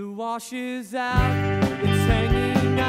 The washes out, it's hanging